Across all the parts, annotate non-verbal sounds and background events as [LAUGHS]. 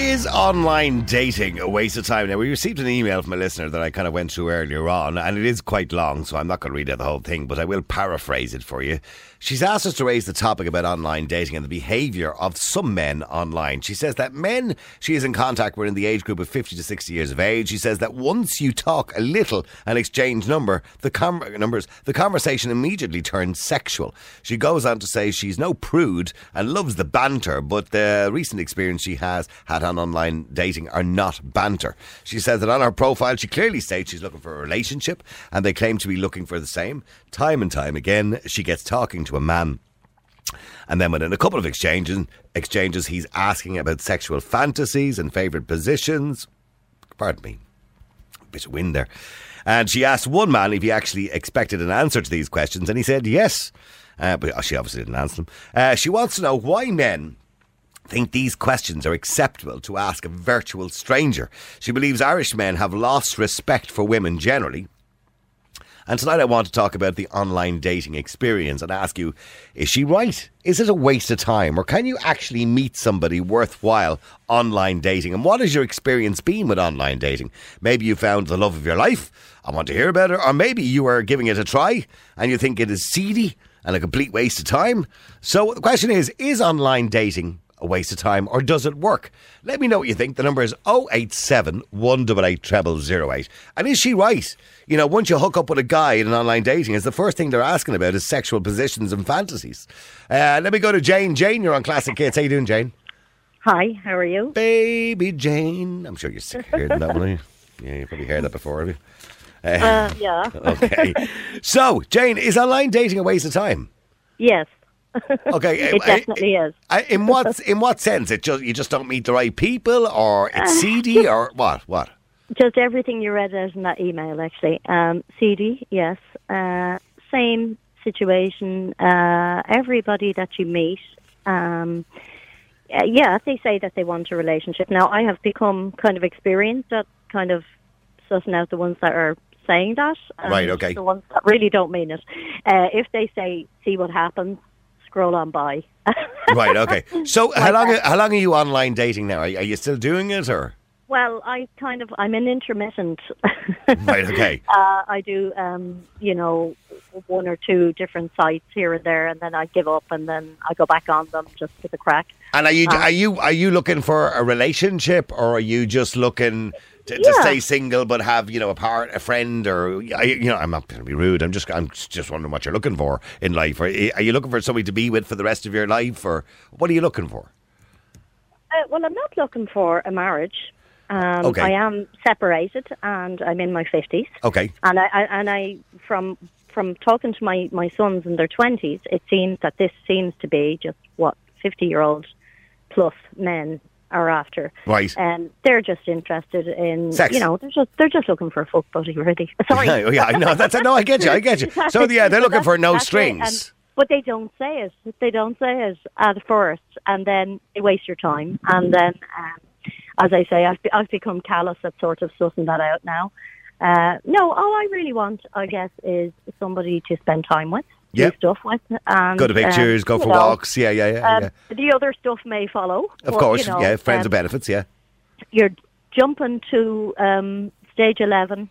Is online dating a waste of time? Now, we received an email from a listener that I kind of went through earlier on, and it is quite long, so I'm not going to read out the whole thing, but I will paraphrase it for you. She's asked us to raise the topic about online dating and the behaviour of some men online. She says that men she is in contact with in the age group of 50 to 60 years of age. She says that once you talk a little and exchange number, the com- numbers, the conversation immediately turns sexual. She goes on to say she's no prude and loves the banter, but the recent experience she has had on online dating are not banter. She says that on her profile, she clearly states she's looking for a relationship, and they claim to be looking for the same. Time and time again, she gets talking to a man. And then within a couple of exchanges, exchanges, he's asking about sexual fantasies and favourite positions. Pardon me, bit of wind there. And she asked one man if he actually expected an answer to these questions, and he said yes. Uh, but she obviously didn't answer them. Uh, she wants to know why men think these questions are acceptable to ask a virtual stranger. She believes Irish men have lost respect for women generally. And tonight I want to talk about the online dating experience and ask you, is she right? Is it a waste of time? Or can you actually meet somebody worthwhile online dating? And what has your experience been with online dating? Maybe you found the love of your life. I want to hear about it. Or maybe you are giving it a try and you think it is seedy and a complete waste of time. So the question is, is online dating a waste of time or does it work? Let me know what you think. The number is 087 188 0008. And is she right? You know, once you hook up with a guy in an online dating, is the first thing they're asking about is sexual positions and fantasies. Uh, let me go to Jane. Jane, you're on Classic Hits. How you doing, Jane? Hi, how are you? Baby Jane. I'm sure you're sick of hearing that one. [LAUGHS] Yeah, you probably heard that before, have you? Uh, yeah. [LAUGHS] Okay. so, Jane, is online dating a waste of time? Yes. Okay, [LAUGHS] It uh, definitely is. uh, In what in what sense? It just you just don't meet the right people, or it's seedy, or what? What? Just everything you read out in that email, actually. Um, seedy, yes. Uh, same situation. Uh, everybody that you meet, um, uh, yeah, they say that they want a relationship. Now, I have become kind of experienced at kind of sussing out the ones that are saying that. Right, okay. The ones that really don't mean it. Uh, if they say, see what happens, scroll on by. [LAUGHS] Right. Okay. So how long how long are you online dating now? Are, are you still doing it, or Well, I kind of I'm an intermittent. [LAUGHS] right? Okay. [LAUGHS] uh, I do, um, you know, one or two different sites here and there, and then I give up, and then I go back on them just for the crack. And are you Uh, are you are you looking for a relationship, or are you just looking? To, to Yeah. stay single, but have you know a part, a friend, or you know, I'm not going to be rude. I'm just, I'm just wondering what you're looking for in life. Are, are you looking for somebody to be with for the rest of your life, or what are you looking for? Uh, well, I'm not looking for a marriage. Um, Okay. I am separated, and I'm in my fifties. Okay, And I, I and I from from talking to my my sons in their twenties, it seems that this seems to be just what fifty year old plus men are after. right. And they're just interested in Sex. you know they're just they're just looking for a fuck buddy really. [LAUGHS] Sorry. Oh, yeah, I know. That's no, I get you. I get you. So yeah, they're looking for no [LAUGHS] it, strings. and- but they don't say it. They don't say it at first, and then they waste your time. And then, um, as I say, I've, be- I've become callous at sort of sussing that out now. Uh, no, all I really want, I guess, is somebody to spend time with, Yep. stuff with. And, Go to pictures, um, go for know, walks. Yeah, yeah, yeah. Um, yeah. The other stuff may follow. Of but, course, you know, yeah. Friends um, with benefits. Yeah. You're jumping to um, stage 11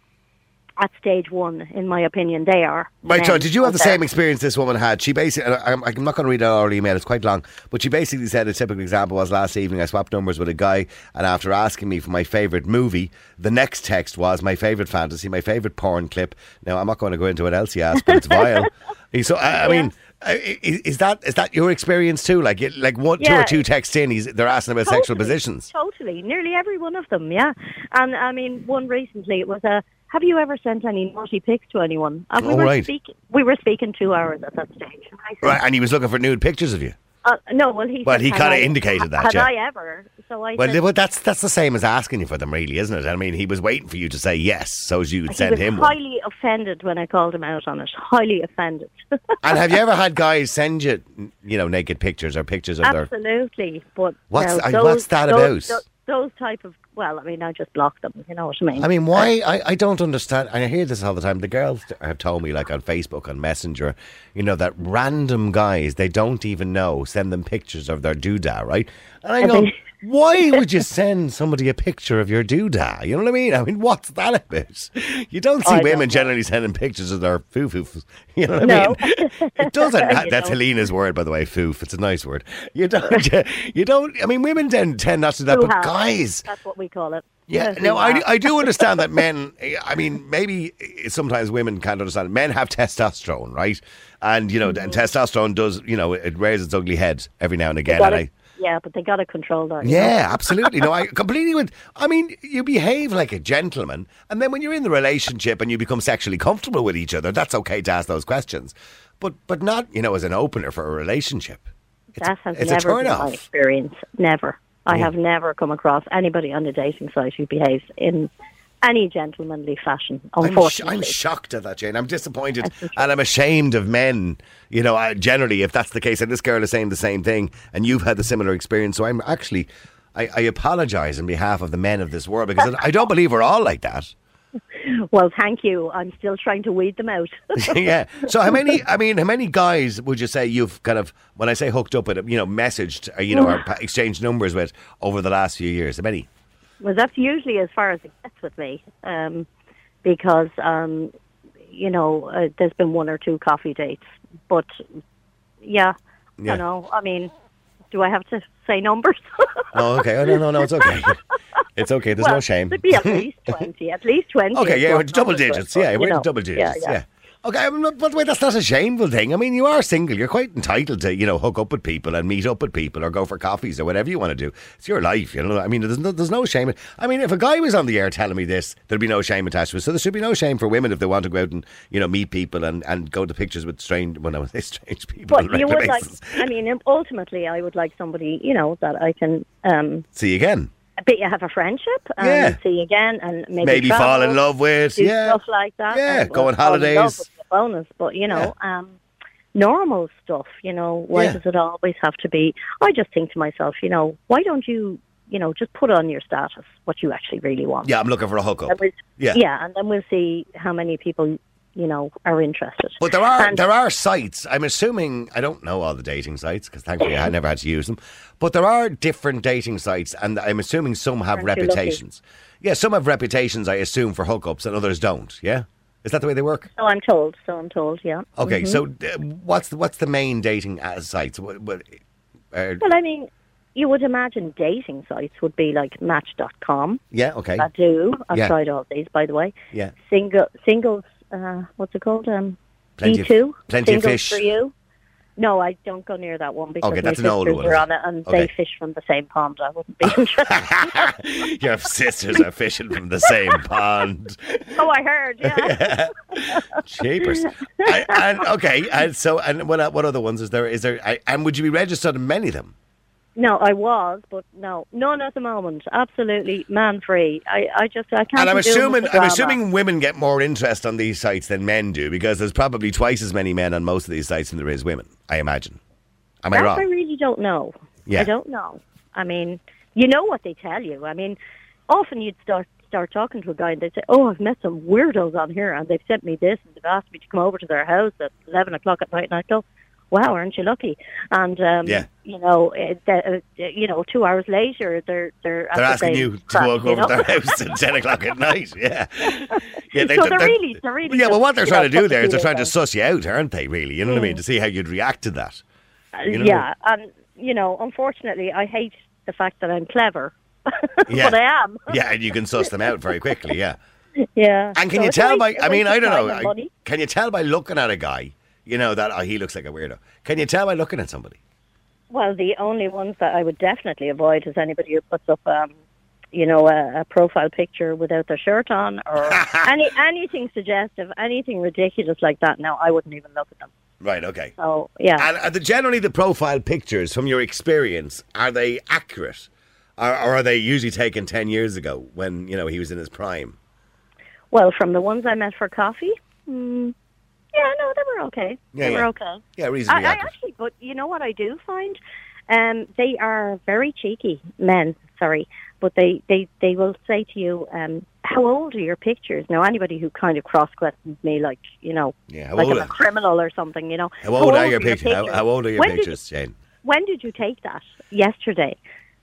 at stage one, in my opinion. They are. Right, men so did you have the there. same experience this woman had? She basically, I'm, I'm not going to read out our email, it's quite long, but she basically said a typical example was last evening I swapped numbers with a guy, and after asking me for my favourite movie, the next text was my favourite fantasy, my favourite porn clip. Now, I'm not going to go into what else he asked, but it's vile. [LAUGHS] So, I, I mean, uh, is, is that is that your experience too? Like, like one, two or two texts in, he's, they're asking about sexual positions. Totally, nearly every one of them, yeah. And I mean, one recently it was a. Have you ever sent any naughty pics to anyone? And we Oh, were right. speaking. We were speaking two hours at that stage. And said, Right, and he was looking for nude pictures of you. uh, no, well, he. Well, he kinda indicated that, Had yeah. I ever? So I Well, said, well, that's that's the same as asking you for them, really, isn't it? I mean, he was waiting for you to say yes, so as you'd send him one. highly offended when I called him out on it. Highly offended. [LAUGHS] And have you ever had guys send you, you know, naked pictures or pictures of their? Absolutely, but What's- now uh, those- what's that those- about? tho- those type of well, I mean, I just block them. You know what I mean? I mean, why? I, I don't understand. And I hear this all the time. The girls have told me, like on Facebook, on Messenger, you know, that random guys they don't even know send them pictures of their doodah, right? And I go, why would you send somebody a picture of your doodah? You know what I mean? I mean, what's that about? You don't see I don't women generally sending pictures of their foo-foos. You know what I mean? [LAUGHS] It doesn't. That's don't. Helena's word, by the way, foof. It's a nice word. You don't. [LAUGHS] You don't. I mean, women tend, tend not to do that, but Hoo-ha. guys. That's what we call it. Yeah, [LAUGHS] no, I, I do understand that men. I mean, maybe sometimes women can't understand. Men have testosterone, right? And you know, mm-hmm. and testosterone does. You know, it raises its ugly head every now and again. And I, yeah, but they got to control that. you know? yeah, absolutely. No, I completely would. I mean, you behave like a gentleman, and then when you're in the relationship and you become sexually comfortable with each other, that's okay to ask those questions, but but not you know as an opener for a relationship. It's, That has never been my experience. Never. I Yeah. have never come across anybody on a dating site who behaves in any gentlemanly fashion. I'm, sh- I'm shocked at that, Jane. I'm disappointed and I'm ashamed of men. You know, I, generally, if that's the case, and this girl is saying the same thing, and you've had the similar experience, so I'm actually, I, I apologise on behalf of the men of this world because I don't believe we're all like that. [LAUGHS] well, thank you. I'm still trying to weed them out. [LAUGHS] yeah. So how many? I mean, how many guys would you say you've kind of, when I say hooked up with, you know, messaged, uh, you know, mm. or exchanged numbers with over the last few years? How many? Well, that's usually as far as it gets with me, um, because um, you know uh, there's been one or two coffee dates, but yeah, Yeah. you know, I mean, do I have to say numbers? [LAUGHS] Oh, okay. Oh, no, no, no. It's okay. [LAUGHS] It's okay. There's well, no shame. It'd be at [LAUGHS] least twenty. At least twenty. Okay, yeah, double digits. but, Yeah, you we're double digits. Yeah, Yeah. Okay, I mean, by the way, that's not a shameful thing. I mean, you are single. You're quite entitled to, you know, hook up with people and meet up with people or go for coffees or whatever you want to do. It's your life, you know. I mean, there's no, there's no shame. I mean, if a guy was on the air telling me this, there'd be no shame attached to it. So there should be no shame for women if they want to go out and, you know, meet people and, and go to pictures with strange, well, [LAUGHS] I say strange people. But you would like, I mean, ultimately, I would like somebody, you know, that I can um, See again again. you have a friendship and Yeah. see again, and maybe Maybe travel, fall in love with. Yeah. stuff like that. Yeah, go on in holidays. Bonus, but you know, um, normal stuff. You know, why Yeah. does it always have to be? I just think to myself, you know, why don't you, you know, just put on your status what you actually really want. Yeah, I'm looking for a hookup. We'll- Yeah. yeah, and then we'll see how many people, you know, are interested. But there are And- there are sites. I'm assuming I don't know all the dating sites because thankfully I never had to use them. But there are different dating sites, and I'm assuming some have Aren't reputations. Yeah, some have reputations. I assume for hookups, and others don't. Yeah, is that the way they work? So I'm told. So I'm told. Yeah. Okay, Mhm. so uh, what's the, what's the main dating uh, sites? What, what, uh, Well, I mean, you would imagine dating sites would be like Match.com. yeah, okay, I do. I've Yeah. tried all these, by the way. yeah. Single singles. Uh, what's it called? Um, Plenty of- D2? Plenty of singles Fish. for you. No, I don't go near that one because Okay, my that's older sisters are on it? and Okay. they fish from the same pond. I wouldn't be interested. [LAUGHS] Your sisters are fishing from the same [LAUGHS] pond. oh, I heard. Yeah. [LAUGHS] Cheapers. I, and okay, and so and what what other ones is there? Is there? I, and would you be registered in many of them? No, I was, but no, none at the moment. Absolutely man free. I, I just I can't. And I'm assuming I'm assuming women get more interest on these sites than men do because there's probably twice as many men on most of these sites than there is women. I imagine. Am I That wrong? I really don't know. Yeah. I don't know. I mean, you know what they tell you. I mean, often you'd start start talking to a guy and they'd say, "Oh, I've met some weirdos on here, and they've sent me this, and they've asked me to come over to their house at eleven o'clock at night." And I go, "Wow, aren't you lucky?" And um, Yeah. you know, uh, uh, you know, two hours later, they're they're, They're asking you to walk you over know? to their house at ten o'clock at night. Yeah, [LAUGHS] yeah. So they're really- they're really Yeah, but what they're trying know, to do there is they're trying to suss you out, aren't they? Really, you know what I mean? Mm. To see how you'd react to that. You know? Yeah, and you know, unfortunately, I hate the fact that I'm clever, [LAUGHS] Yeah. but I am. Yeah, and you can suss them out very quickly. Yeah. [LAUGHS] Yeah. And can So you tell by? I mean, I don't know. and I- money. Can you tell by looking at a guy? You know that oh, he looks like a weirdo. Can you tell by looking at somebody? Well, the only ones that I would definitely avoid is anybody who puts up, um, you know, a, a profile picture without their shirt on or [LAUGHS] any anything suggestive, anything ridiculous like that. No, I wouldn't even look at them. Right. Okay. So yeah, And are the, generally the profile pictures, from your experience, are they accurate, or, or are they usually taken ten years ago when you know he was in his prime? well, from the ones I met for coffee, mm, yeah, no, they were okay. Yeah, they yeah. were okay. Yeah, I, reasonably I accurate. actually, but you know what I do find? Um, they are very cheeky men. sorry, but they they they will say to you, um, "How old are your pictures?" Now, anybody who kind of cross questions me, like you know, Yeah, how like old I'm a criminal or something, you know. How old are your pictures? How, how old are your When pictures, Jane? when did you take that? Yesterday.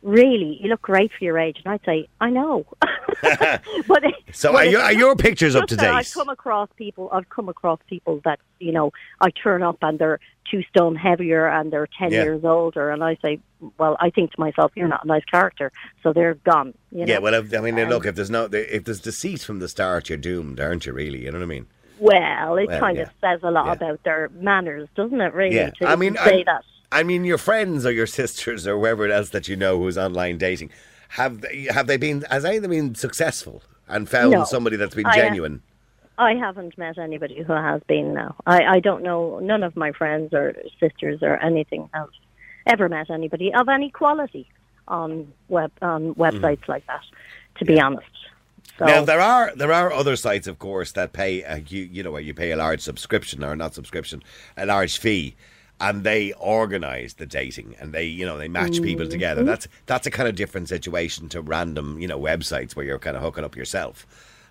Really, you look great for your age, and I'd say, I know. [LAUGHS] but So but are your, are your pictures up to date? I've come across people. I've come across people that you know I turn up and they're two stone heavier and they're ten Yeah. years older, and I say, well, I think to myself, you're not a nice character, so they're gone. You know? Yeah, well, I mean, Um, look, if there's no, if there's deceit from the start, you're doomed, aren't you? Really, you know what I mean? Well, it Well, kind yeah. of says a lot Yeah. about their manners, doesn't it? Really, Yeah, to I mean, say I- that. I mean, your friends or your [LAUGHS] sisters or whoever else that you know who's online dating, have they, have they been? Has any of them been successful and found No. somebody that's been I, uh, genuine? I haven't met anybody who has been now. I, I don't know. None of my friends or sisters or anything have ever met anybody of any quality on web on websites like that. To be honest. So, Now there are there are other sites, of course, that pay a, you you know where you pay a large subscription or not subscription, a large fee, and they organise the dating and they you know they match people together. Mm-hmm. That's that's a kind of different situation to random you know websites where you're kind of hooking up yourself.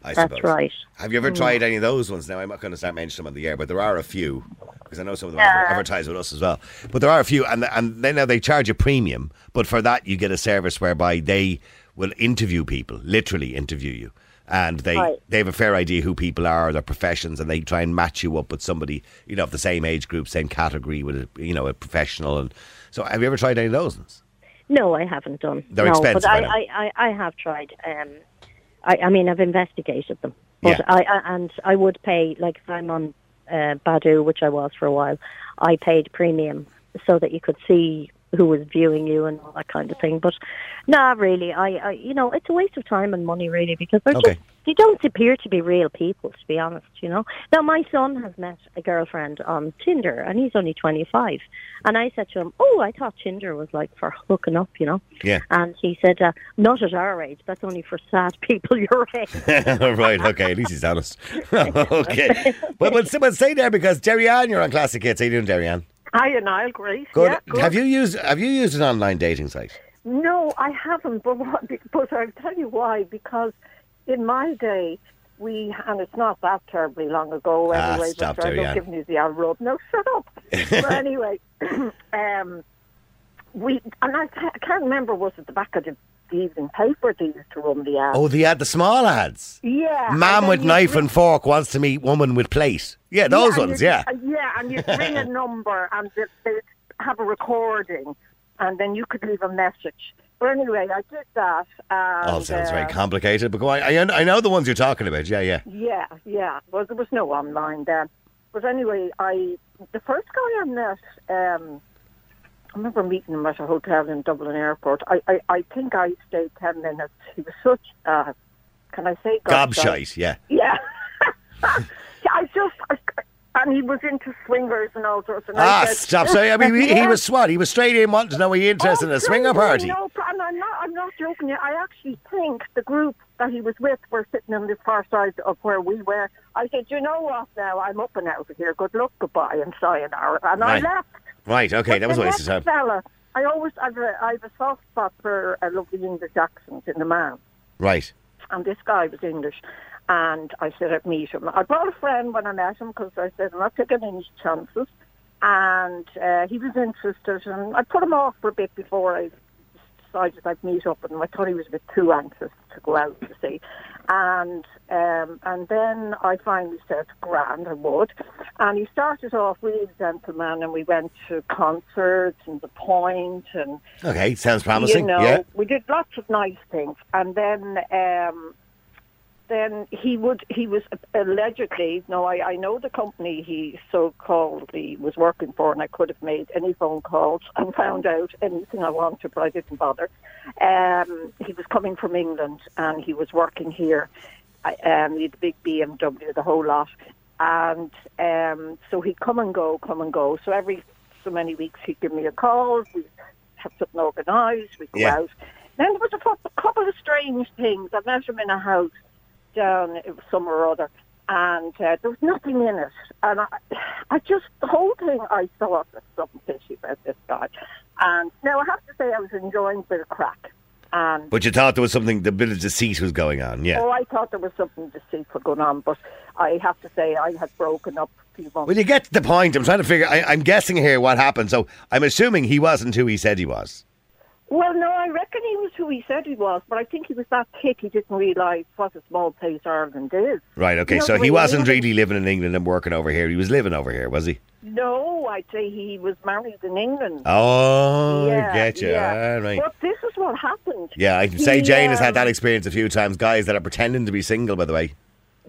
I That's suppose. right. Have you ever tried any of those ones? Now I'm not going to start mentioning them on the air, but there are a few because I know some of them adver- advertise with us as well. But there are a few, and and then now they charge a premium, but for that you get a service whereby they will interview people, literally interview you, and they Right. they have a fair idea who people are, their professions, and they try and match you up with somebody you know of the same age group, same category, with a, you know a professional. And so, have you ever tried any of those? ones? No, I haven't done. They're no, expensive, but I I. I, I, I have tried. Um, I, I mean, I've investigated them, but Yeah. I, I and I would pay like if I'm on uh, Badoo, which I was for a while. I paid premium so that you could see who was viewing you and all that kind of thing. But nah, really, I, I you know, it's a waste of time and money really because they're Okay. just they don't appear to be real people, to be honest. You know. Now my son has met a girlfriend on Tinder, and he's only twenty five. And I said to him, "Oh, I thought Tinder was like for hooking up, you know." Yeah. And he said, uh, "Not at our age. That's only for sad people [LAUGHS] your age." [LAUGHS] right, okay, at least he's honest. [LAUGHS] okay. But, but, but stay there because Jerry Ann, you're on Classic Hits. How you doing, Jerry Ann? Hiya, Niall. Great. Good. Yeah, good. Have you used Have you used an online dating site? No, I haven't. But what, but I'll tell you why. Because in my day, we and it's not that terribly long ago anyway. Ah, anyway. stop but there, I don't yeah. give me the old rub. No, shut up. but [LAUGHS] anyway, [CLEARS THROAT] um, we and I I can't remember what was it the back of the, the evening paper they used to run the ad. Oh, they had the small ads. yeah, Man with knife ring- and fork wants to meet woman with plate. Yeah, those and ones. Yeah. uh, yeah, and you'd ring a [LAUGHS] number and they- have a recording, and then you could leave a message. But anyway, I did that. And, Oh, sounds very uh, complicated. But go on. I, I know the ones you're talking about. Yeah, yeah. Yeah, yeah. Well, there was no online then. But anyway, I the first guy I met, um, I remember meeting him at a hotel in Dublin Airport. I, I, I think I stayed ten minutes. He was such a, can I say, Gobshite. Yeah. Yeah. [LAUGHS] I just, I, and he was into swingers and all sorts. And Ah, said, stop. So I mean, he, he was [LAUGHS] swat. He was straight in wanting to know were you interested in Oh, a swinger party. No, and I'm not. I'm not joking. I actually think the group that he was with were sitting on the far side of where we were. I said, you know what? Now I'm up and out of here. Good luck, goodbye, and sayonara. And Right. I left. Right. Okay. That was a waste of time. Fella, I always I've a, I've a soft spot for a lovely English accent in a man, Right. and this guy was English. And I said I'd meet him. I brought a friend when I met him because I said I'm not taking any chances. And uh, he was interested, and I put him off for a bit before I decided I'd meet up with him. I thought he was a bit too anxious to go out to see. And um, and then I finally said, grand, I would. And he started off really gentleman, and we went to concerts and the point and Okay. Sounds promising. you know, yeah. we did lots of nice things, and then um, then he would he was allegedly. No, I, I know the company he so called he was working for, and I could have made any phone calls and found out anything I wanted, but I didn't bother. Um, he was coming from England, and he was working here. I, um, he had a big BMW, the whole lot, and um, so he'd come and go, come and go. So every so many weeks he'd give me a call. We'd have something organised. We'd go Yeah. out. Then there was a a couple of strange things. I met him in a house down somewhere or other, and uh, there was nothing in it. And I, I just the whole thing I thought was something fishy about this guy. And now I have to say I was enjoying a bit of crack. And But you thought there was something, the bit of deceit was going on, yeah. oh, I thought there was something deceitful going on, but I have to say I had broken up a few months. Well, you get to the point. I'm trying to figure. I, I'm guessing here what happened. So I'm assuming he wasn't who he said he was. Well, no, I reckon he was who he said he was, but I think he was that kick he didn't realise what a small place Ireland is. Right. Okay. You know, so he wasn't really living in England and working over here. He was living over here, was he? No, I'd say he was married in England. Oh, yeah, I get you. yeah. All right. But this is what happened. Yeah, I can say He, Jane has had um, that experience a few times. Guys that are pretending to be single, by the way.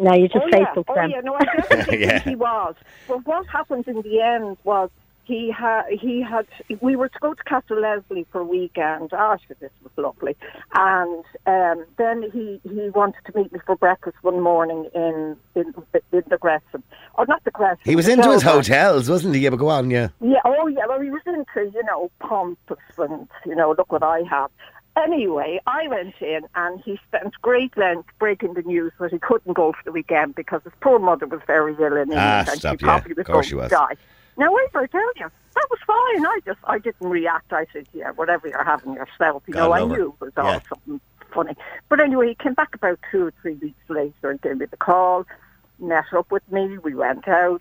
No, you just oh, yeah. Facebook oh, yeah, no, I definitely [LAUGHS] Yeah. think he was. But what happened in the end was he had he had we were to go to Castle Leslie for a weekend. Oh, this was lovely. And um, then he he wanted to meet me for breakfast one morning in in, in the Gresham, or not the Gresham. He was into his hotels, wasn't he? Yeah, but go on, yeah. Yeah, oh yeah, well he was into, you know, pompous and, you know, look what I have. Anyway, I went in and he spent great length breaking the news that he couldn't go for the weekend because his poor mother was very ill in England Ah, and stop, she yeah. probably Of was going to die. Now wait for I tell you, that was fine. I just I didn't react. I said, Yeah, whatever you're having yourself. You God know, I knew it was all Yeah. something funny. But anyway, he came back about two or three weeks later and gave me the call, met up with me, we went out.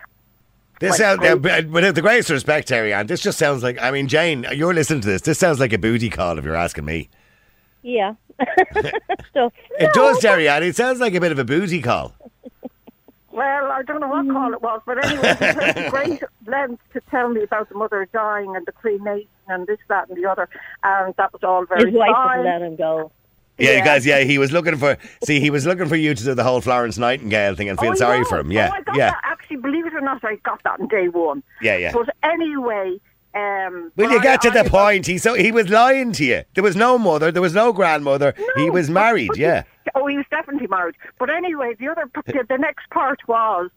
This Like, sounds, uh, but with the greatest respect, Terry Ann, this just sounds like, I mean, Jane, you're listening to this. This sounds like a booty call if you're asking me. Yeah. [LAUGHS] [LAUGHS] so, It no, does, Terry Ann. It sounds like a bit of a booty call. [LAUGHS] Well, I don't know what mm. call it was, but anyway, he went to [LAUGHS] great lengths to tell me about the mother dying and the cremation and this, that, and the other, and that was all very His wife fine. let him go. Yeah, Yeah. guys. Yeah, he was looking for. See, he was looking for you to do the whole Florence Nightingale thing and feel Oh, sorry no. for him. Yeah, oh, I got yeah, That. Actually, believe it or not, I got that on day one. yeah, yeah. But anyway, um, Will you I- get to I- the point? He so he was lying to you. There was no mother. There was no grandmother. he was married. but- Yeah. Oh, he was definitely married. But anyway, the other, the, the next part was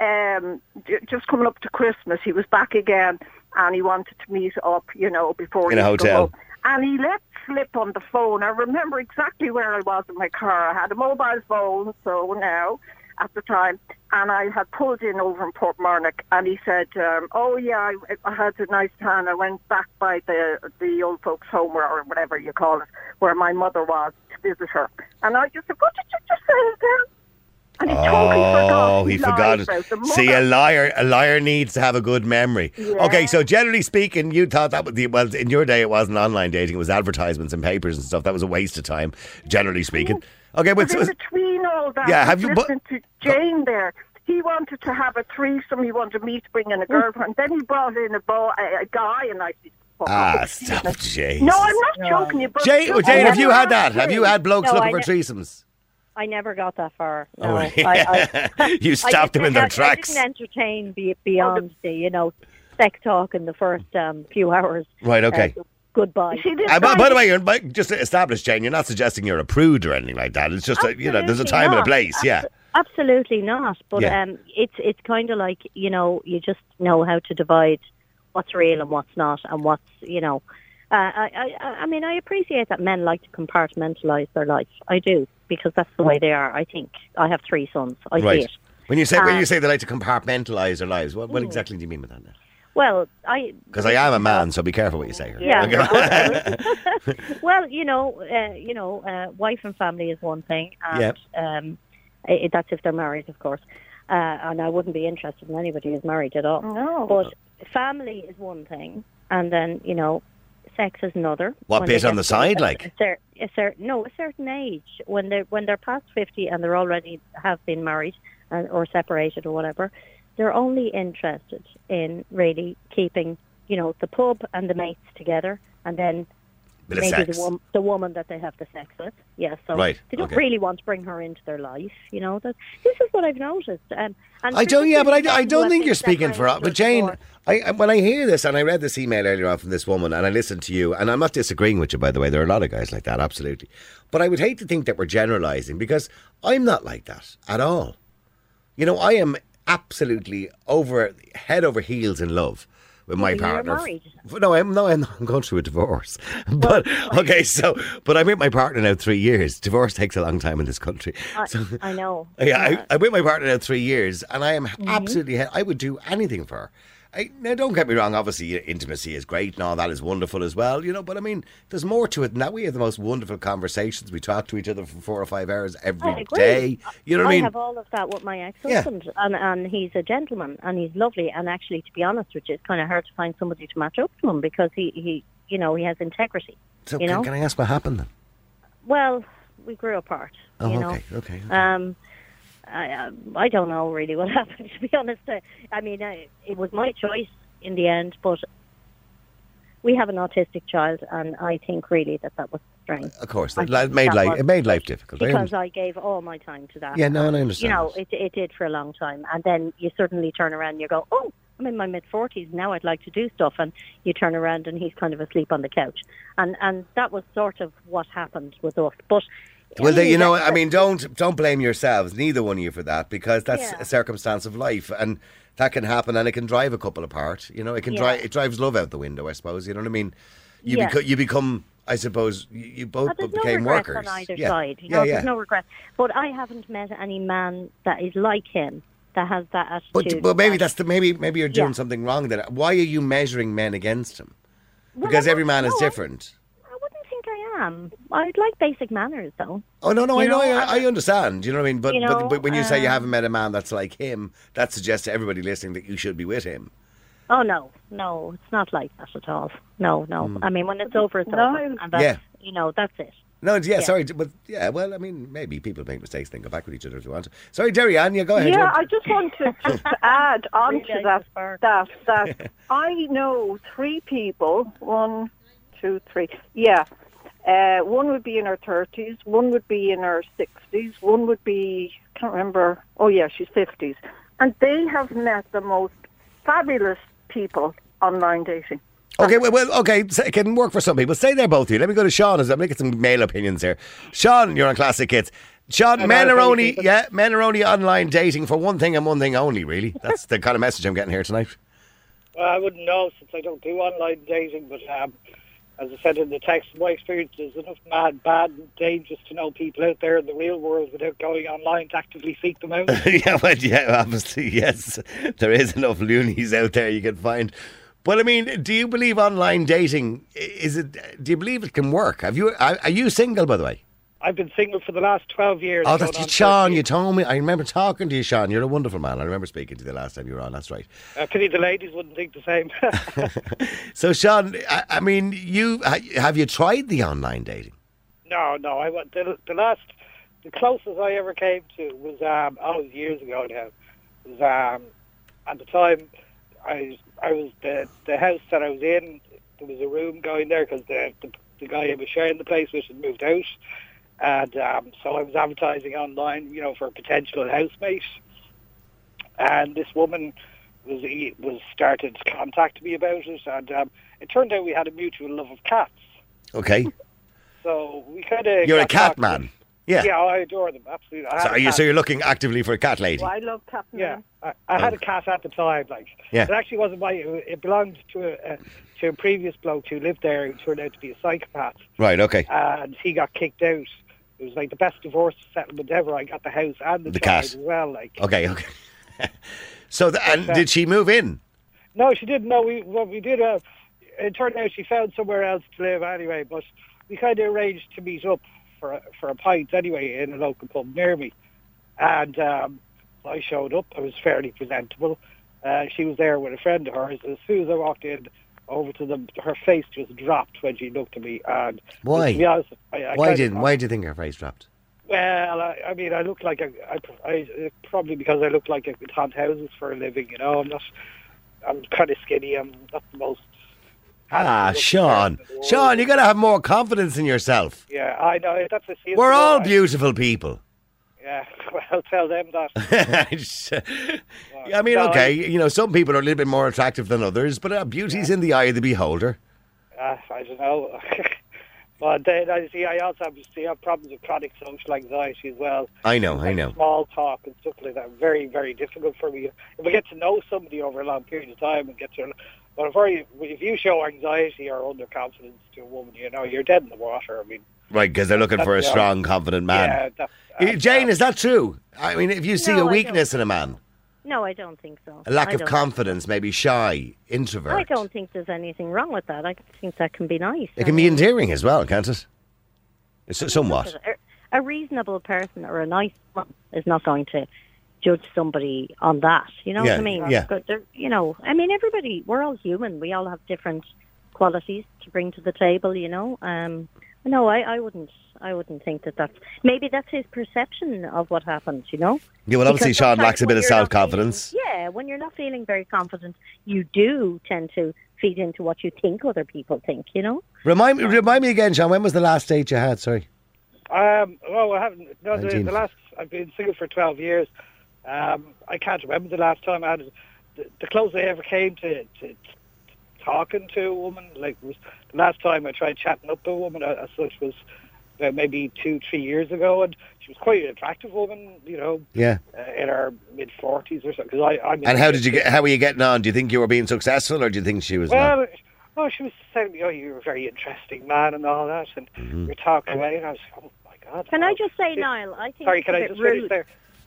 um, j- just coming up to Christmas. He was back again, and he wanted to meet up, you know, before In he a hotel. And he let slip on the phone. I remember exactly where I was in my car. I had a mobile phone, so now at the time, and I had pulled in over in Portmarnock, and he said, um, "Oh yeah, I, I had a nice time. I went back by the the old folks' home or, or whatever you call it, where my mother was to visit her." And I just said, "What did you just say again?" And he totally forgot. Oh, he forgot. See, a liar, a liar needs to have a good memory. Yeah. Okay, so generally speaking, you thought that was the well in your day. It wasn't online dating; it was advertisements and papers and stuff. That was a waste of time, generally speaking. Okay, but But in between all that, Yeah, yeah, have you- listened listening to Jane there. He wanted to have a threesome. He wanted me to bring in a girlfriend. Then he brought in a, boy, a, a guy, and I said, ah, off." stop, Jane. No, I'm not joking. You, but Jane, Jane, have you had that? Have you had blokes No, looking I for ne- threesomes? I never got that far. No, Oh, right. I, I, [LAUGHS] you stopped them in their I, tracks. I didn't entertain be, beyond the, you know, sex talk in the first um, few hours. Right, okay. Uh, goodbye. You see, this Uh, by, by the way, you're, just to establish, Jane, you're not suggesting you're a prude or anything like that. It's just, a, you know, there's a Absolutely time and a not. place. Yeah. Absolutely not. But Yeah. um, it's it's kind of like you know you just know how to divide what's real and what's not, and what's you know. Uh, I, I I mean I appreciate that men like to compartmentalize their life. I do because that's the way they are. I think I have three sons. I see Right. it. When you say when you Um, say they like to compartmentalize their lives, what, Mm. what exactly do you mean by that? Well, I Because I am a man, so be careful what you say. here. Yeah. [LAUGHS] Well, you know, uh, you know, uh, wife and family is one thing, and um, i that's if they're married, of course. Uh, and I wouldn't be interested in anybody who's married at all. No. But family is one thing, and then you know, sex is another. What bit on the side, a- like? A cer- a cer- no, a certain age when they're when they're past fifty and they're already have been married and, or separated or whatever. They're only interested in really keeping, you know, the pub and the mates together, and then maybe the, wom- the woman that they have the sex with. Yeah, so Right, they don't okay. really want to bring her into their life. You know, that this is what I've noticed. Um, and I don't. Yeah, but I, I don't think you're speaking for. But Jane. I, I- when I hear this, and I read this email earlier on from this woman, and I listened to you, and I'm not disagreeing with you, by the way. There are a lot of guys like that, absolutely. But I would hate to think that we're generalising because I'm not like that at all. You know, I am absolutely over head over heels in love with my Well, partner. No, I'm no, I'm, not, I'm going through a divorce. [LAUGHS] But [LAUGHS] okay, so but I'm with my partner now three years. Divorce takes a long time in this country. I, So I know. [LAUGHS] yeah, I, I'm with my partner now three years, and I am Mm-hmm. absolutely. I would do anything for her. I, now, don't get me wrong. Obviously, intimacy is great and all that is wonderful as well, you know. But I mean, there's more to it than that. We have the most wonderful conversations. We talk to each other for four or five hours every day. You know what I mean? I have all of that with my ex-husband, and and he's a gentleman, and he's lovely. And actually, to be honest which is kind of hard to find somebody to match up to him because he, he you know, he has integrity. so, you can, know? can I ask what happened then? Well, we grew apart. Oh, you know. okay, okay. okay. Um, I, I don't know really what [LAUGHS] happened. To be honest, uh, I mean, I, it was my choice in the end, but we have an autistic child, and I think really that that was strange of course, I that made that life it made life difficult. Because understand. I gave all my time to that. Yeah, no, and I You know, it it did for a long time, and then you suddenly turn around and you go, "Oh, I'm in my mid forties now. I'd like to do stuff," and you turn around and he's kind of asleep on the couch, and and that was sort of what happened with us. But Well, they, you know, I mean, don't don't blame yourselves, neither one of you, for that, because that's Yeah. a circumstance of life, and that can happen, and it can drive a couple apart. You know, it can Yeah. drive it drives love out the window. I suppose you know what I mean. You Yeah. beco- you become, I suppose, you, you both no became regret workers. on either yeah. side. You yeah, know, yeah. There's no regret. But I haven't met any man that is like him that has that attitude. But, but maybe that's the maybe maybe you're doing something wrong. Then why are you measuring men against him? Because every man is no, different. I wouldn't think I am. I'd like basic manners, though. Oh no, no, You I know, know, I, I understand. You know what I mean? But You know, but when you say you um, haven't met a man that's like him, that suggests to everybody listening that you should be with him. Oh no, no, it's not like that at all. No, no. Hmm. I mean, when it's over, it's No. over, and that's, Yeah. you know, that's it. No, yeah, Yeah. sorry, but yeah, well, I mean, maybe people make mistakes, then go back with each other if you want. Sorry, Derry Ann, you go ahead. Yeah, I just want to, [LAUGHS] just add on Really to that this that that [LAUGHS] I know three people. One, two, three. Yeah, uh, one would be in her thirties. One would be in her sixties. One would be can't remember. Oh yeah, she's fifties, and they have met the most fabulous people online dating. Okay, well, well, okay, so it can work for some people. Stay there, both of you. Let me go to Sean. As I'm making some male opinions here. Sean, you're on Classic Hits. Sean, men are only you. yeah, men are only online dating for one thing and one thing only. Really, that's the kind of message I'm getting here tonight. Well, I wouldn't know since I don't do online dating, but um, as I said in the text, my experience is enough mad, bad, and dangerous to know people out there in the real world without going online to actively seek them out. [LAUGHS] yeah, well, yeah, obviously, yes. There is enough loonies out there you can find. But I mean, do you believe online dating? Is it? Do you believe it can work? Have you? Are, are you single, by the way? I've been single for the last 12 years. Oh, that's on Sean. You told me. I remember talking to you, Sean. You're a wonderful man. I remember speaking to you the last time you were on. That's right. Uh, pity the ladies wouldn't think the same. [LAUGHS] [LAUGHS] So, Sean, I, I mean, you have you tried the online dating? no, no. I the, the last, the closest I ever came to was um, oh, it was years ago now. It was um, at the time I I was the the house that I was in. There was a room going there because the, the the guy I was sharing the place with had moved out, and um, so I was advertising online, you know, for a potential housemate. And this woman was was started to contact me about it, and um, it turned out we had a mutual love of cats. Okay, So we kind of you're a cat man. Yeah. Yeah, I adore them absolutely. So, had are you, so you're looking actively for a cat lady. Well, I love Captain. Yeah, I, I had a cat at the time. Like, Yeah. it actually wasn't my. It belonged to a, a to a previous bloke who lived there who turned out to be a psychopath, Right. Okay. and he got kicked out. It was like the best divorce settlement ever. I got the house and the, The child cat. as well. Like, Okay. Okay. [LAUGHS] so, the, and did she move in? no, she didn't. No, we what we did. Uh, it turned out she found somewhere else to live anyway. But we kind of arranged to meet up for a, for a pint anyway in a local pub near me, and um, I showed up. I was fairly presentable. Uh, she was there with a friend of hers. As soon as I walked in, over to them, her face just dropped when she looked at me. And Why? To be honest, I, I Why didn't? thought- Why do you think her face dropped? Well, I, I mean, I look like a, I, I, probably because I look like I could haunt houses for a living. You know, I'm not. I'm kind of skinny. I'm not the most. Ah, Sean. person in the world. Sean, you got to have more confidence in yourself. Yeah, I know. That's a. We're all beautiful people. Yeah, [LAUGHS] well, tell them that. [LAUGHS] I mean, No, I- okay, you know, some people are a little bit more attractive than others, but uh, beauty's in the eye of the beholder. Uh, I don't know. [LAUGHS] but then I see. I also have, see, I have problems with chronic social anxiety as well. I know, I know. Small talk and stuff like that. Very, very difficult for me. If I get to know somebody over a long period of time and get to, but if, I, if you show anxiety or underconfidence to a woman, you know, you're dead in the water. I mean, Right, because they're looking for a the- strong, confident man. yeah, that's, Uh, Jane, is that true? I mean, if you see No, a I weakness in a man, No, I don't think so. A lack I of confidence, maybe shy, introvert. I don't think there's anything wrong with that. I think that can be nice. It can be endearing as well, can't it? It's somewhat. A, a reasonable person or a nice one is not going to judge somebody on that. You know Yeah, what I mean? yeah. But you know, I mean, everybody. We're all human. We all have different qualities to bring to the table. You know. Um, no, I, I wouldn't. I wouldn't think that that's maybe that's his perception of what happened. You know. Yeah, well, obviously, Because Sean lacks a bit of self confidence. Yeah, when you're not feeling very confident, you do tend to feed into what you think other people think. You know. Remind me, remind me again, Sean. When was the last date you had? Sorry. Um, well, I haven't. No, the, the last I've been single for twelve years. Um, I can't remember the last time I had the, the closest I ever came to, to talking to a woman. Like was the last time I tried chatting up to a woman as such was uh, maybe two, three years ago, and she was quite an attractive woman. You know, Yeah. uh, in her mid forties or something. Because I, I'm And how did you get? How were you getting on? Do you think you were being successful, or do you think she was? not? Well, oh, she was saying, "Oh, you're a very interesting man," and all that, and Mm-hmm. we're talking away, and I was, like, "Oh my God!" Can I just say, This- Niall? I think Sorry, can I just rude. finish there?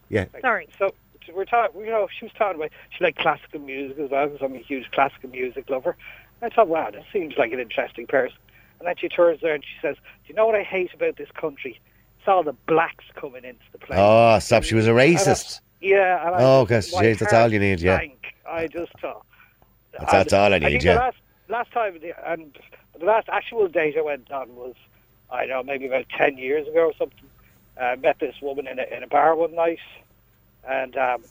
Yeah. Sorry. So so we're talking, you know, she was talking about she liked classical music as well because I'm a huge classical music lover. I thought, wow, that seems like an interesting person. And then she turns there and she says, "Do you know what I hate about this country? It's all the blacks coming into the place." Oh, stop! She was a And I- racist. yeah. And I Oh, gosh, my jeez, that's all you need, yeah. I just thought. That's- that's all I need, think yeah. The last, last time, the- and the last actual date I went on was, I don't know, maybe about 10 years ago or something. I met this woman in a, in a bar one night, and um,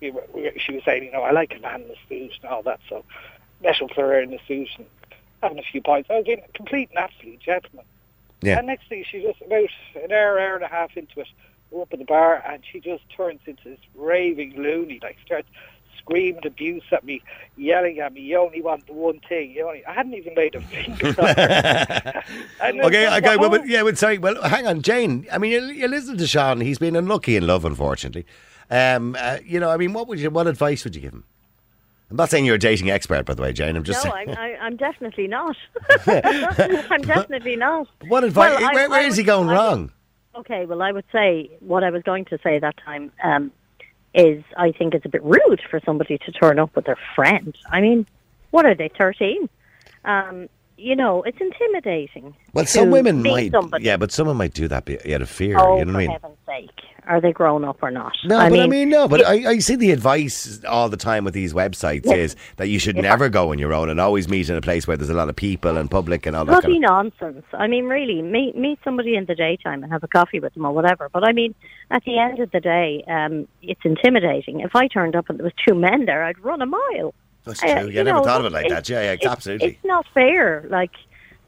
we were, we were, she was saying, you know, I like a man in a suit and all that, so met up for in the suit and having a few pints. I was being a complete and absolute gentleman. Yeah. And next thing, she just about an hour, hour and a half into it, we're up at the bar, and she just turns into this raving loony, like starts screaming abuse at me, yelling at me. You only want the one thing. You only. I hadn't even laid a finger on [LAUGHS] her. Okay, okay, well, but, yeah, but sorry, well, hang on, Jane. I mean, you, you listen to Sean. He's been unlucky in love, unfortunately. Um, uh, you know, I mean, what would you, what advice would you give him? I'm not saying you're a dating expert, by the way, Jane. I'm just no, saying. I'm, I, I'm definitely not. [LAUGHS] I'm definitely not. what advice? Well, I- where where I is he would- going I would- wrong? Okay, well, I would say what I was going to say that time um, is I think it's a bit rude for somebody to turn up with their friend. I mean, what are they, 13? Um, you know, it's intimidating. Well, some women might. Somebody. Yeah, but someone might do that be- out of fear. Oh, you know for what I mean? heaven's sake. Are they grown up or not? No, I but mean, I mean, no, but it- I, I see the advice all the time with these websites Yeah. is that you should Yeah. never go on your own and always meet in a place where there's a lot of people and public and all that bloody kind of. nonsense. I mean, really, meet meet somebody in the daytime and have a coffee with them or whatever. But I mean, at the end of the day, um, it's intimidating. If I turned up and there was two men there, I'd run a mile. That's true. you I never know, thought of it like that. Yeah, yeah, absolutely. It's not fair. Like,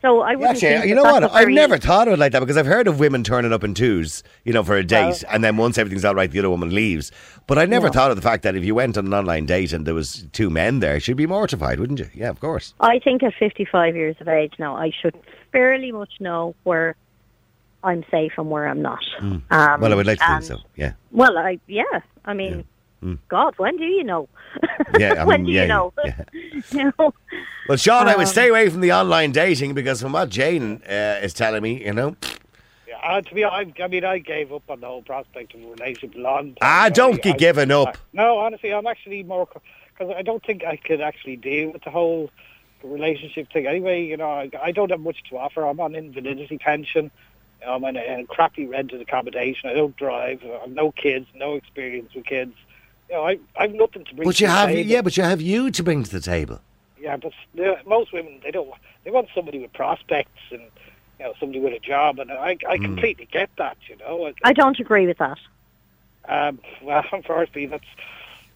so I Yeah, wouldn't. think Actually, you know what? I've very- never thought of it like that because I've heard of women turning up in twos, you know, for a date, Well- and then once everything's all right, the other woman leaves. But I never No. thought of the fact that if you went on an online date and there was two men there, she'd be mortified, wouldn't you? Yeah, of course. I think at 55 years of age now, I should fairly much know where I'm safe and where I'm not. Um, Hmm. Well, I would like to think so. Yeah. Well, I yeah. I mean, God, when do you know? Yeah, I [LAUGHS] when do yeah, you know? yeah. [LAUGHS] you know? Well, Sean, I would Um, stay away from the online dating because from what Jane uh, is telling me, you know, Yeah, uh, to be honest, I mean, I gave up on the whole prospect of a relationship a long time ah, don't I- get given up. No, honestly, I'm actually more because I don't think I could actually deal with the whole relationship thing. Anyway, you know, I, I don't have much to offer. I'm on invalidity pension. I'm in a, in a crappy rented accommodation. I don't drive. I have no kids, no experience with kids. You know, I I've nothing to bring. But to you the have, table. yeah, but you have you to bring to the table. Yeah, but you know, most women they don't. They want somebody with prospects and you know somebody with a job, and I I Hmm. completely get that. You know, I don't agree with that. um, well, [LAUGHS] unfortunately, that's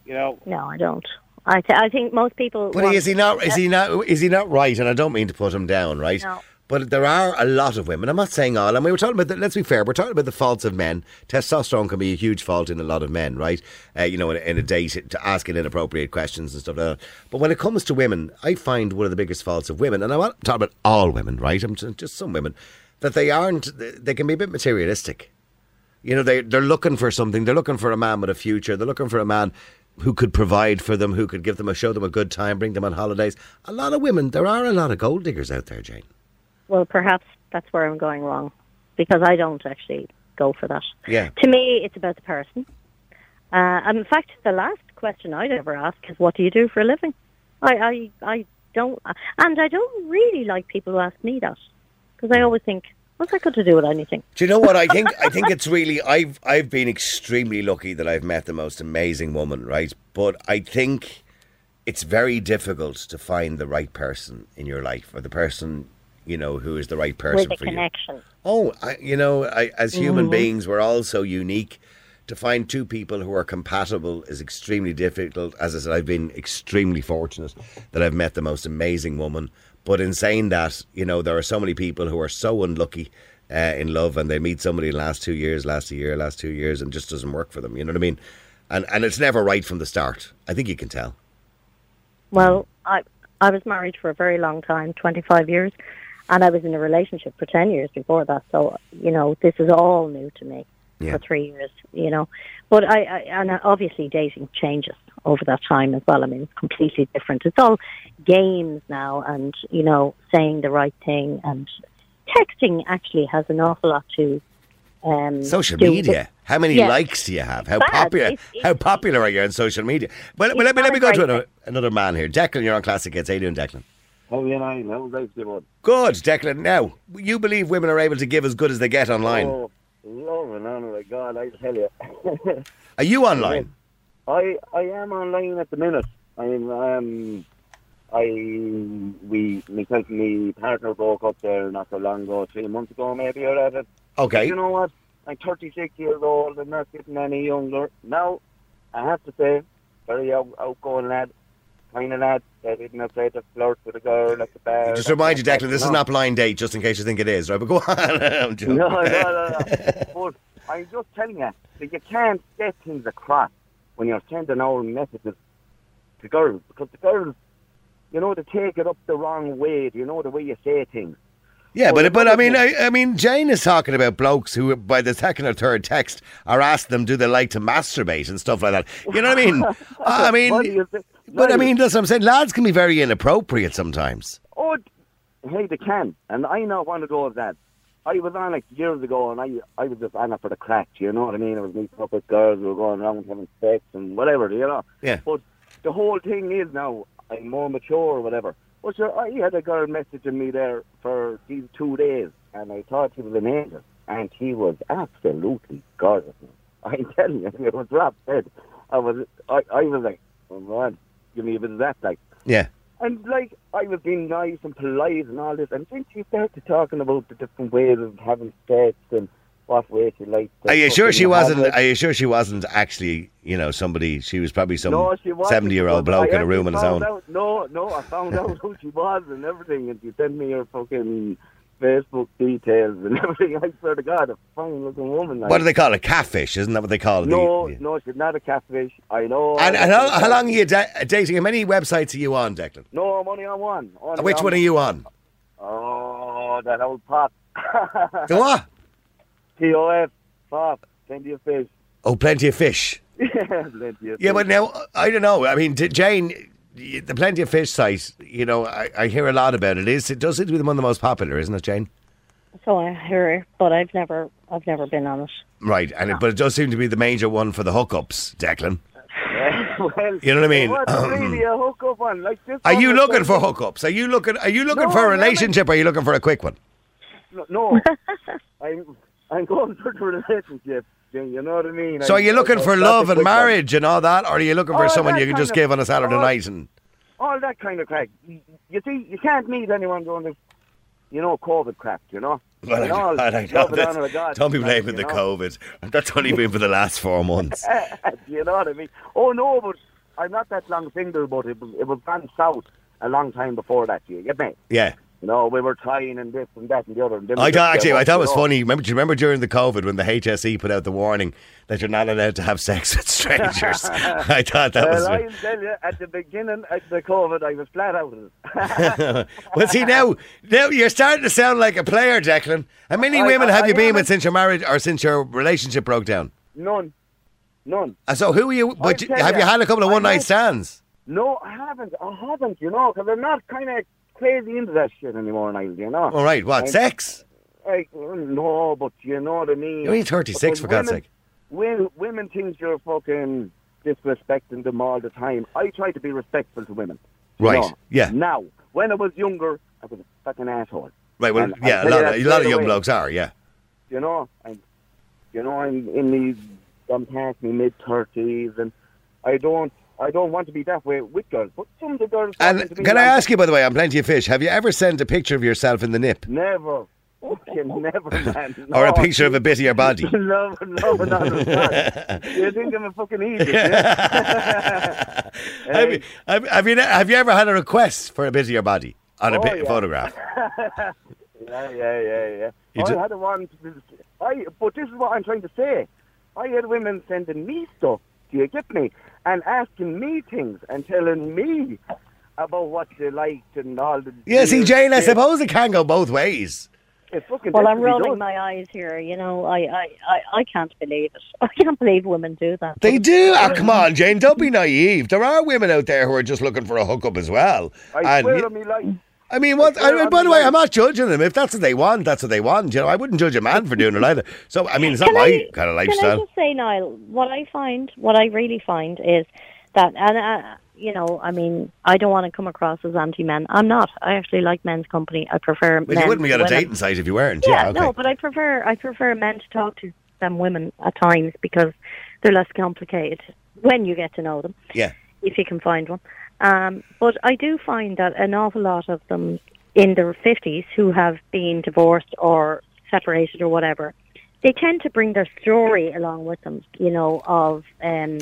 you know. No, I don't. I th- I think most people. But want- is he not? Is he not? Is he not right? And I don't mean to put him down, right? No. But there are a lot of women. I'm not saying all. And we were talking about. The, let's be fair. We're talking about the faults of men. Testosterone can be a huge fault in a lot of men, right? Uh, you know, in, in a date, to asking inappropriate questions and stuff like that. But when it comes to women, I find one of the biggest faults of women, and I'm not talking about all women, right? I'm just just some women that they aren't. They can be a bit materialistic. You know, they they're looking for something. They're looking for a man with a future. They're looking for a man who could provide for them, who could give them a show them a good time, bring them on holidays. A lot of women. There are a lot of gold diggers out there, Jane. Well, perhaps that's where I'm going wrong, because I don't actually go for that. Yeah. To me, it's about the person. Uh, and in fact, the last question I'd ever ask is, "What do you do for a living?" I, I, I don't, and I don't really like people who ask me that because I always think, "What's that got to do with anything?" Do you know what I think? I think [LAUGHS] it's really I've I've been extremely lucky that I've met the most amazing woman, right? But I think it's very difficult to find the right person in your life or the person you know who is the right person With a for you. connection. Oh, I, you know, I, as human Mhm. beings, we're all so unique. To find two people who are compatible is extremely difficult. As I said, I've been extremely fortunate that I've met the most amazing woman. But in saying that, you know, there are so many people who are so unlucky uh, in love and they meet somebody in the last two years, last year, last two years, and just doesn't work for them. You know what I mean? And and it's never right from the start. I think you can tell. Well, I I was married for a very long time, 25 years, and I was in a relationship for 10 years before that. So, you know, this is all new to me Yeah. for 3 years, you know. But I, I and obviously dating changes over that time as well. I mean, it's completely different. It's all games now and, you know, saying the right thing and texting actually has an awful lot to um Social do with- media. How many Yeah. likes do you have? How Bad. popular? It's- it's- how popular are you on social media? Well, well, let me let me go to another, another man here. Declan, you're on Classic Hits. How you doing, Declan? How are you nine? How was I doing? Good, Declan. Now, you believe women are able to give as good as they get online? Oh, love and honor of God, I tell you. [LAUGHS] Are you online? I I am online at the minute. I'm um I we myself and my partner broke up there not so long ago, three months ago maybe or whatever. Okay. You know what? I'm 36 years old. I'm not getting any younger. Now, I have to say, very out, outgoing lad, kind of lad that isn't afraid to flirt with a girl at the bar. Just remind you, Declan, this is not blind date, just in case you think it is, right? But go on. [LAUGHS] I'm joking. No, no, no, no. but I'm just telling you that you can't get things across when you're sending out messages to girls because the girls, you know, they take it up the wrong way. You know the way you say things. Yeah, but but I mean, I, I mean, Jane is talking about blokes who, by the second or third text, are asking them, do they like to masturbate and stuff like that. You know what I mean? [LAUGHS] I mean, but I mean, that's what I'm saying. Lads can be very inappropriate sometimes. oh, hey, they can, and I know one of those lads. I was on like years ago, and I I was just on it for the craic. You know what I mean? It was me up with girls, we were going around having sex and whatever. You know. Yeah. But the whole thing is now I'm more mature or whatever. Well, sure, I had a girl messaging me there for these two days, and I thought he was an angel, and he was absolutely gorgeous. [LAUGHS] I'm telling you, it was Rob said. I was, I, I was like, oh man, give me a bit of that, like. Yeah. And like, I was being nice and polite and all this, and then she started talking about the different ways of having sex and what way she liked. to Are you sure she wasn't? it. Are you sure she wasn't actually? You know, somebody. She was probably some No, seventy-year-old bloke I in a room on his own. Out, no, no, I found [LAUGHS] out who she was and everything, and she sent me her fucking Facebook details and [LAUGHS] everything. I swear to God, a fine looking woman. Like. What do they call it? Catfish, isn't that what they call it? No, The- no, she's not a catfish. I know. And, and how, how long are you da- dating? How many websites are you on, Declan? No, I'm only on one. Only Which on one are you on? Oh, that old pop. [LAUGHS] The what? P-O-F, pop, plenty of fish. Oh, plenty of fish. [LAUGHS] yeah, plenty of Yeah, fish. but now I don't know. I mean, Jane, the Plenty of Fish site. You know, I, I hear a lot about it. Is it does seem to be one of the most popular, isn't it, Jane? So I hear, but I've never, I've never been on it. Right, and it, but it does seem to be the major one for the hookups, Declan. Yeah, [LAUGHS] well, You know what I mean? What's [CLEARS THROAT] really a hookup one? Like this Are you looking for hookups? Are you looking? Are you looking No, for a relationship? Or are you looking for a quick one? No, no. [LAUGHS] I'm, I'm going for the relationship. You know what I mean? So are I- you looking I- for love and one. marriage and all that, or are you looking for Oh, someone you can just of- give on a Saturday oh, night and? all that kind of crap? You, see, you can't meet anyone doing this, you know, COVID crap, you know? Well, And all I, I, I, that's- God, don't be blaming the know? COVID. That's only been for the last four months. [LAUGHS] you know what I mean? Oh, no, but I'm not that long single, but it was, it was gone south a long time before that, year, you get me? Yeah. You know, we were trying and this and that and the other. And then I thought actually, I thought it was funny. Remember, do you remember during the COVID when the HSE put out the warning that you're not allowed to have sex with strangers? [LAUGHS] [LAUGHS] I thought that well, was. I'll tell you, at the beginning of the COVID, I was flat out [LAUGHS] well, see now, now you're starting to sound like a player, Declan. How many I- women I- have you been with since your marriage or since your relationship broke down? None. None. And so who are you? But tell have you had a couple of one night stands? No, I haven't. I haven't, you know, because I'm not kind of crazy into that shit anymore, Niall, you know. All right, what I- sex? Like, no, but you know what I mean. You're only 36 Because for God's sake. Women, women think you're fucking disrespecting them all the time. I try to be respectful to women. Right, know. yeah. Now, when I was younger, I was a fucking asshole. Right. Well, And yeah, a lot, of, a lot of young blokes are. Yeah. You know, and you know, I'm in these, I'm past me mid thirties, and I don't, I don't want to be that way with girls. But some of the girls. And talking to me can I ask you, by the way, on Plenty of Fish, have you ever sent a picture of yourself in the nip? Never, fucking never, [LAUGHS] man. Or a picture of a bit of your body? [LAUGHS] no, no, no, no. You think I'm a fucking idiot? Yeah? [LAUGHS] have, you, have, have you, have you ever had a request for a bit of your body on a Oh, bit, yeah. photograph? yeah, yeah, yeah, yeah. You I had a one. I, but this is what I'm trying to say. I had women sending me stuff. Do you get me? And asking me things and telling me about what they liked and all the. Yeah, see, Jane, I suppose it can go both ways. It Well, I'm rolling my eyes here. You know, I, I, I, I can't believe it. [LAUGHS] I can't believe women do that. They do. Ah, come on, Jane, don't be naive. There are women out there who are just looking for a hookup as well. I and swear on me life. I mean, what? I mean, by the way. I'm not judging them. If that's what they want, that's what they want. You know, I wouldn't judge a man for doing it either. So, I mean, it's not Can my I- kind of lifestyle. Can I just say, Niall, what I find, what I really find is that, and uh, you know, I mean, I don't want to come across as anti-men. I'm not. I actually like men's company. I prefer But men. you wouldn't be on a dating site if you weren't. Yeah, Yeah, okay. no, but I prefer I prefer men to talk to than women at times because they're less complicated when you get to know them, yeah. if you can find one. Um, but I do find that an awful lot of them in their fifties who have been divorced or separated or whatever, they tend to bring their story along with them. You know of. Um,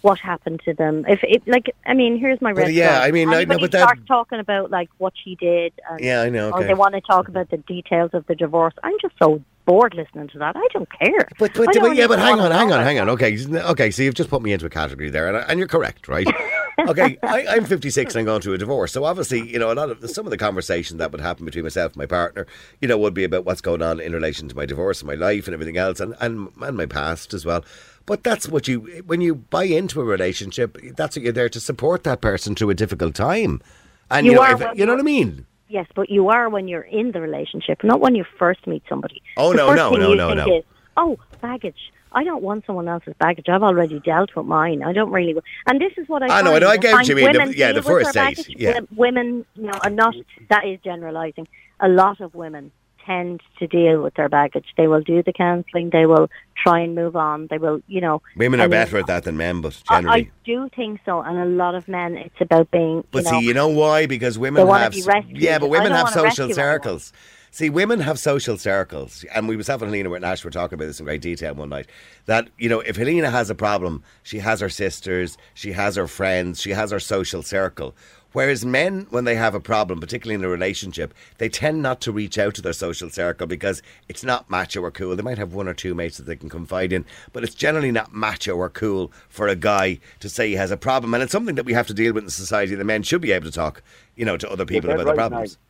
what happened to them? If it like, I mean, here's my red. yeah, flag. I mean, I- no, Anybody but that- talking about like what she did, and Yeah, I know. or they want to talk about the details of the divorce. I'm just so bored listening to that. I don't care. But, but, but yeah, but hang on, hang on, hang on. Okay, okay. So you've just put me into a category there, and, and you're correct, right? [LAUGHS] okay, I, I'm 56 and I'm going through a divorce, so obviously, you know, a lot of some of the conversation that would happen between myself and my partner, you know, would be about what's going on in relation to my divorce and my life and everything else, and and, and my past as well. But that's what you when you buy into a relationship, that's what you're there to support that person through a difficult time, and you, You know, are if, you know what I mean. Yes, but you are when you're in the relationship, not when you first meet somebody. Oh, the no, no, no, no, no. Is, oh, baggage. I don't want someone else's baggage. I've already dealt with mine. I don't really. And this is what I. I know, I I get what you mean. The- Women yeah, the first date, yeah. Women, you know, are not. That is generalising. A lot of women tend to deal with their baggage. They will do the counselling. They will try and move on. They will, you know. Women are better at that than men, but generally. I do think so, and a lot of men. It's about being. But you know, see, you know why? Because women have yeah, but women have social rescue anyone. circles. See, women have social circles, and we myself and Helena were Nash were talking about this in great detail one night. That you know, if Helena has a problem, she has her sisters, she has her friends, she has her social circle. Whereas men, when they have a problem, particularly in a relationship, they tend not to reach out to their social circle because it's not macho or cool. They might have one or two mates that they can confide in, but it's generally not macho or cool for a guy to say he has a problem. And it's something that we have to deal with in society. The men should be able to talk, you know, to other people dead about their problems. Nigel.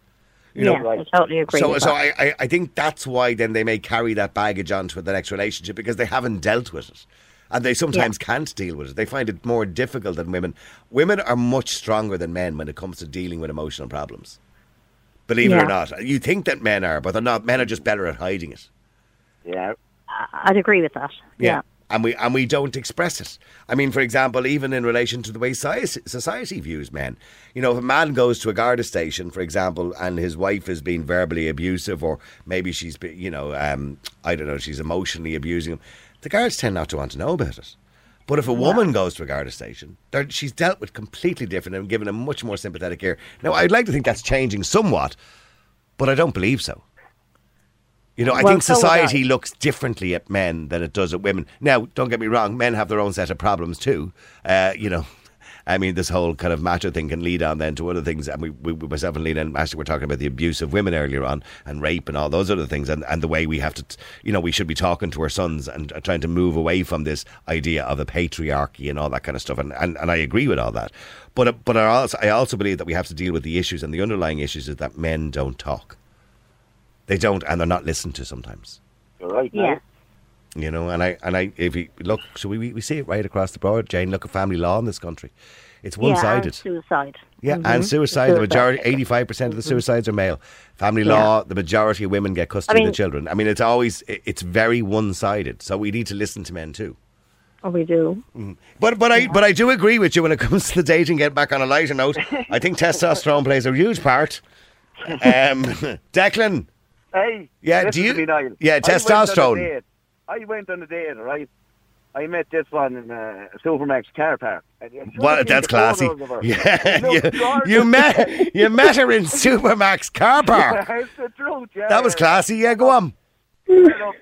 You know, yeah, I totally agree. so, with so that. I, I, I think that's why then they may carry that baggage onto the next relationship because they haven't dealt with it. And they sometimes can't deal with it. They find it more difficult than women. Women are much stronger than men when it comes to dealing with emotional problems. Believe it or not. You think that men are, but they're not. Men are just better at hiding it. Yeah. I'd agree with that. Yeah. And we and we don't express it. I mean, for example, even in relation to the way society views men. You know, if a man goes to a Garda station, for example, and his wife is being verbally abusive, or maybe she's, be, you know, um, I don't know, she's emotionally abusing him, the guards tend not to want to know about it. But if a woman goes to a Garda station, she's dealt with completely different and given a much more sympathetic ear. Now, I'd like to think that's changing somewhat, but I don't believe so. You know, I Well, think so society I. looks differently at men than it does at women. Now, don't get me wrong, men have their own set of problems too. Uh, you know, I mean, this whole kind of macho thing can lead on then to other things. And we, we myself and Lena and Ashley were talking about the abuse of women earlier on and rape and all those other things and, and the way we have to, you know, we should be talking to our sons and uh, trying to move away from this idea of a patriarchy and all that kind of stuff. And, and, and I agree with all that. But, uh, but I also, I also believe that we have to deal with the issues and the underlying issues is that men don't talk. They don't, and they're not listened to sometimes. You're right. Yeah. Nigel. You know, and I and I if you look, so we we see it right across the board, Jane. Look at family law in this country; it's one sided. Yeah, and sided. suicide. Yeah, Mhm. and suicide. The majority, eighty-five percent of the suicides are male. Family Yeah. law. The majority of women get custody of mean- the children. I mean, it's always it's very one-sided. So we need to listen to men too. Oh, we do. But but I but I do agree with you when it [LAUGHS] comes to the dating. Get back on a lighter note. I think testosterone plays a huge part. [LAUGHS] Um, [LAUGHS] Declan, Hey, Yeah, do you- to me, Niall. yeah, I went on a testosterone. I went on a date, right? I met this one in a Supermac's car park. Well, that's classy. photos of her. Yeah, you, you met you met her in Supermac's car [LAUGHS] park. it's the truth, yeah. That was classy. Yeah, go on.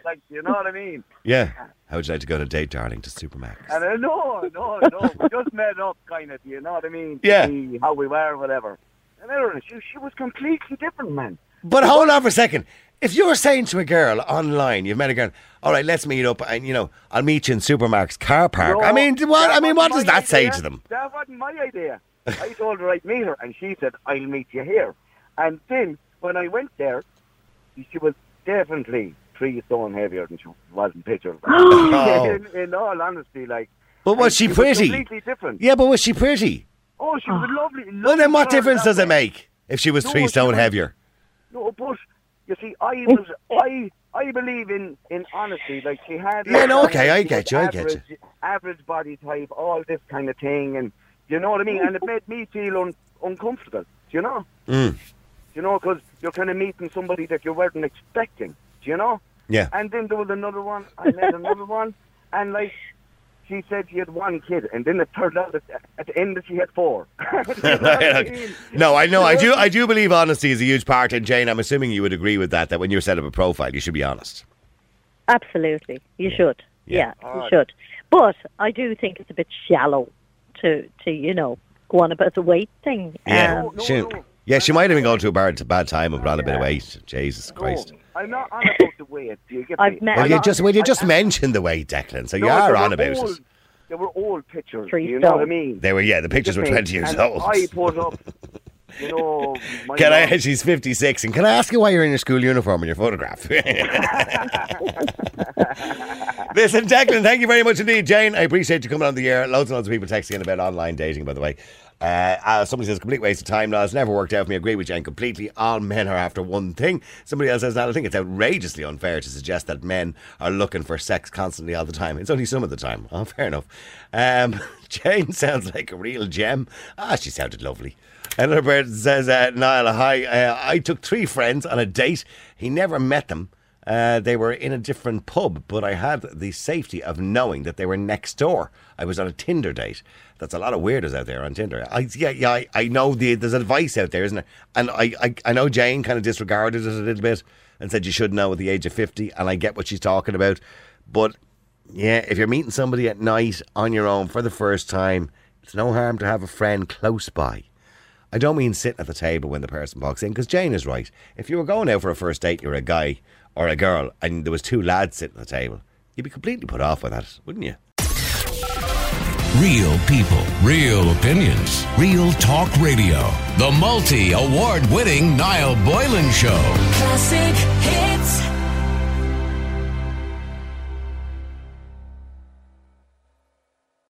Like, you know what I mean? Yeah. How would you like to go on a date, darling, to Supermac's? And uh, no, no, no, we just met up, kind of. You know what I mean? Yeah. how we were, whatever. And. She, she was completely different, man. But hold on for a second. If you're saying to a girl online, you've met a girl, all right, let's meet up, and you know, I'll meet you in Supermac's car park. No, I mean, what? I mean, what does my that say to them? That wasn't my idea. I told her I'd meet her, and she said, I'll meet you here. And then, when I went there, she was definitely three stone heavier than she was in pictures. [GASPS] [LAUGHS] Oh. in, in all honesty, like. But was and she Was pretty? completely different. Yeah, but was she pretty? Oh, she was ah. lovely. Well, then what difference girl does it make if she was No, three stone was- heavier? No, but you see, I was I I believe in in honesty. Like she had. Yeah, no, okay, I get you, I get you. Average body type, all this kind of thing, and you know what I mean. And it made me feel un, uncomfortable. Do you know? Mm. You know, because you're kind of meeting somebody that you weren't expecting. Do you know? Yeah. And then there was another one. I met another [LAUGHS] one, and like. She said she had one kid, and then it turned out that at the end that she had four. You know what I mean? no, I know. I do. I do believe honesty is a huge part. And Jane, I'm assuming you would agree with that. That when you set up a profile, you should be honest. Absolutely, you should. Yeah. Yeah, you should. But I do think it's a bit shallow to to you know go on about the weight thing. Yeah. Um, no, she, no. yeah, she might have been going through a bad, bad time and put on a bit of weight. Jesus No, Christ. I'm not on about the weight. Do you get I've me? met- Well, I'm you not- just well, you just I- mentioned the weight, Declan. So you No, are they on were about old, it. They were old pictures. Three you know what I stone. mean? They were. Yeah, the pictures were twenty years and old. I put up, you know, Can I? [LAUGHS] She's fifty-six. And can I ask you why you're in your school uniform in your photograph? [LAUGHS] Listen, Declan, thank you very much indeed, Jane. I appreciate you coming on the air. Loads and loads of people texting in about online dating, by the way. Uh, uh, somebody says complete waste of time. No, it's never worked out for me. Agree with Jane completely. All men are after one thing. Somebody else says, that I think it's outrageously unfair to suggest that men are looking for sex constantly all the time. It's only some of the time." [LAUGHS] Oh, fair enough. Um, Jane sounds like a real gem. Ah, she sounded lovely. Another person says, uh, Niall, hi. Uh, I took three friends on a date. He never met them. Uh, they were in a different pub, but I had the safety of knowing that they were next door. I was on a Tinder date. That's a lot of weirdos out there on Tinder. I, yeah, yeah, I, I know the, there's advice out there, isn't there? And I, I, I know Jane kind of disregarded it a little bit and said you should know at the age of 50, and I get what she's talking about. But yeah, if you're meeting somebody at night on your own for the first time, it's no harm to have a friend close by. I don't mean sitting at the table when the person walks in, because Jane is right. If you were going out for a first date, you're a guy or a girl, and there was two lads sitting at the table, you'd be completely put off by that, wouldn't you? Real people, real opinions, real talk radio. The multi award winning Niall Boylan Show. Classic hits.